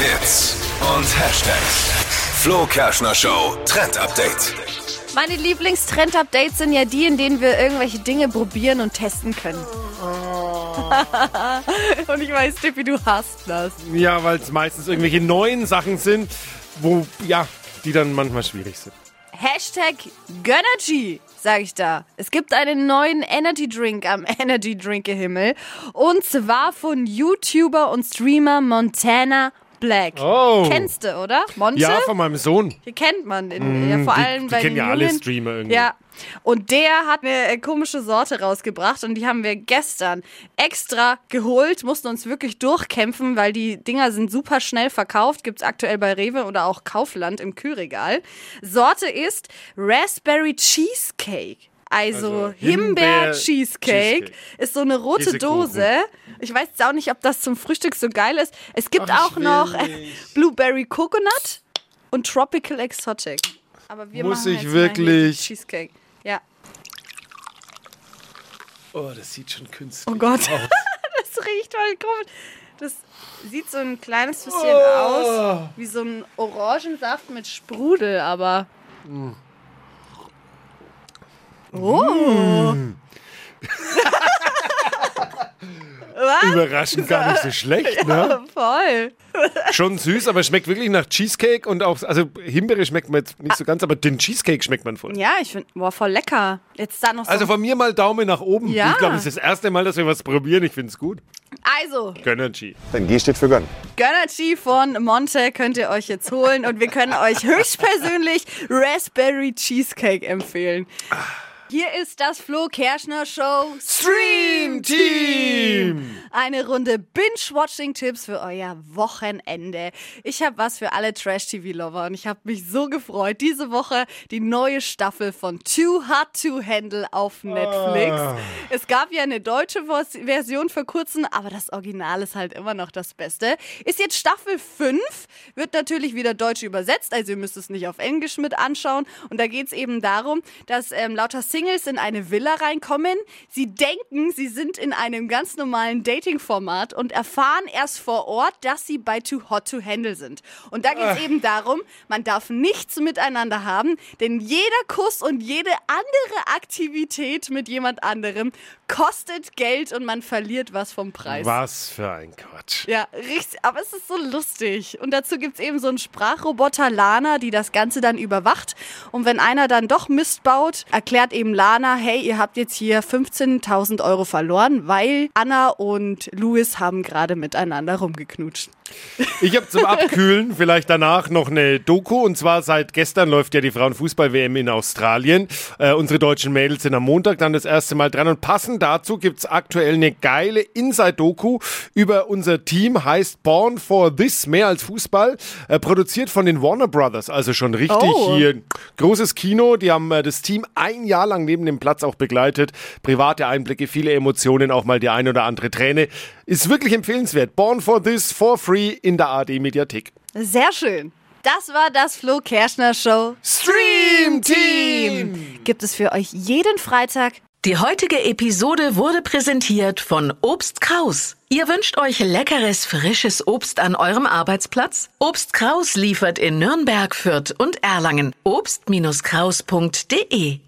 Hits und Hashtags. Flo Kerschner Show Trend Update. Meine Lieblingstrend-Updates sind ja die, in denen wir irgendwelche Dinge probieren und testen können. und ich weiß, Tippi, du hast das. Ja, weil es meistens irgendwelche neuen Sachen sind, wo, ja, die dann manchmal schwierig sind. Hashtag Gönnergy, sag ich da. Es gibt einen neuen Energy Drink am Energy Drink Himmel. Und zwar von YouTuber und Streamer Montana Black. Oh. Kennst du, oder? Monte? Ja, von meinem Sohn. Die kennt man, in, ja, vor die- allem die bei kennen ja alle Jungen. Streamer irgendwie. Ja. Und der hat eine äh, komische Sorte rausgebracht und die haben wir gestern extra geholt, mussten uns wirklich durchkämpfen, weil die Dinger sind super schnell verkauft, gibt's aktuell bei Rewe oder auch Kaufland im Kühlregal. Sorte ist Raspberry Cheesecake. Also, Also Himbeer- Himbeer-Cheesecake Cheesecake. ist so eine rote. Dose. Ich weiß jetzt auch nicht, ob das zum Frühstück so geil ist. Es gibt Ach, auch noch nicht. Blueberry Coconut und Tropical Exotic. Aber wir Muss machen ich wirklich? Cheesecake. Ja. Oh, das sieht schon künstlich Oh Gott. aus. das riecht voll komisch. Das sieht so ein kleines bisschen Oh. aus wie so ein Orangensaft mit Sprudel, aber. Mm. Oh. Was? Überraschend gar nicht so schlecht, ne? Voll. Schon süß, aber schmeckt wirklich nach Cheesecake und auch, also Himbeere schmeckt man jetzt nicht so ganz, aber den Cheesecake schmeckt man voll. Ja, ich finde, boah, voll lecker. Jetzt da noch so. Also von mir mal Daumen nach oben. Ja. Ich glaube, es ist das erste Mal, dass wir was probieren. Ich finde es gut. also Gönnergy. Denn G steht für Gönn. Gönnergy von Monte könnt ihr euch jetzt holen und wir können euch höchstpersönlich Raspberry Cheesecake empfehlen. Hier ist das Flo Kerschner Show Stream Team! Eine Runde Binge-Watching-Tipps für euer Wochenende. Ich habe was für alle Trash-TV-Lover und ich habe mich so gefreut. Diese Woche die neue Staffel von Too Hard to Handle auf Netflix. Es gab ja eine deutsche Vers- Version vor kurzem, aber das Original ist halt immer noch das Beste. Ist jetzt Staffel 5, wird natürlich wieder deutsch übersetzt, also ihr müsst es nicht auf Englisch mit anschauen. Und da geht es eben darum, dass ähm, lauter Singles in eine Villa reinkommen. Sie denken, sie sind in einem ganz normalen Dating-Format und erfahren erst vor Ort, dass sie bei Too Hot to Handle sind. Und da geht es eben darum, man darf nichts miteinander haben, denn jeder Kuss und jede andere Aktivität mit jemand anderem kostet Geld und man verliert was vom Preis. Was für ein Quatsch. Ja, richtig, aber es ist so lustig. Und dazu gibt es eben so einen Sprachroboter Lana, die das Ganze dann überwacht. Und wenn einer dann doch Mist baut, erklärt eben Lana, hey, ihr habt jetzt hier 15.000 Euro verloren, weil Anna und Louis haben gerade miteinander rumgeknutscht. Ich habe zum Abkühlen vielleicht danach noch eine Doku. Und zwar seit gestern läuft ja die Frauenfußball-WM in Australien. Äh, unsere deutschen Mädels sind am Montag dann das erste Mal dran. Und passend dazu gibt's aktuell eine geile Inside-Doku über unser Team. Heißt Born for This, mehr als Fußball. Äh, produziert von den Warner Brothers. Also schon richtig Oh. hier. Großes Kino. Die haben äh, das Team ein Jahr lang neben dem Platz auch begleitet. Private Einblicke, viele Emotionen, auch mal die ein oder andere Träne. Ist wirklich empfehlenswert. Born for This, for free in der AD-Mediathek. Sehr schön. Das war das Flo Kerschner Show. Stream Team! Gibt es für euch jeden Freitag Die heutige Episode wurde präsentiert von Obst Kraus. Ihr wünscht euch leckeres, frisches Obst an eurem Arbeitsplatz? Obst Kraus liefert in Nürnberg, Fürth und Erlangen. Obst-Kraus.de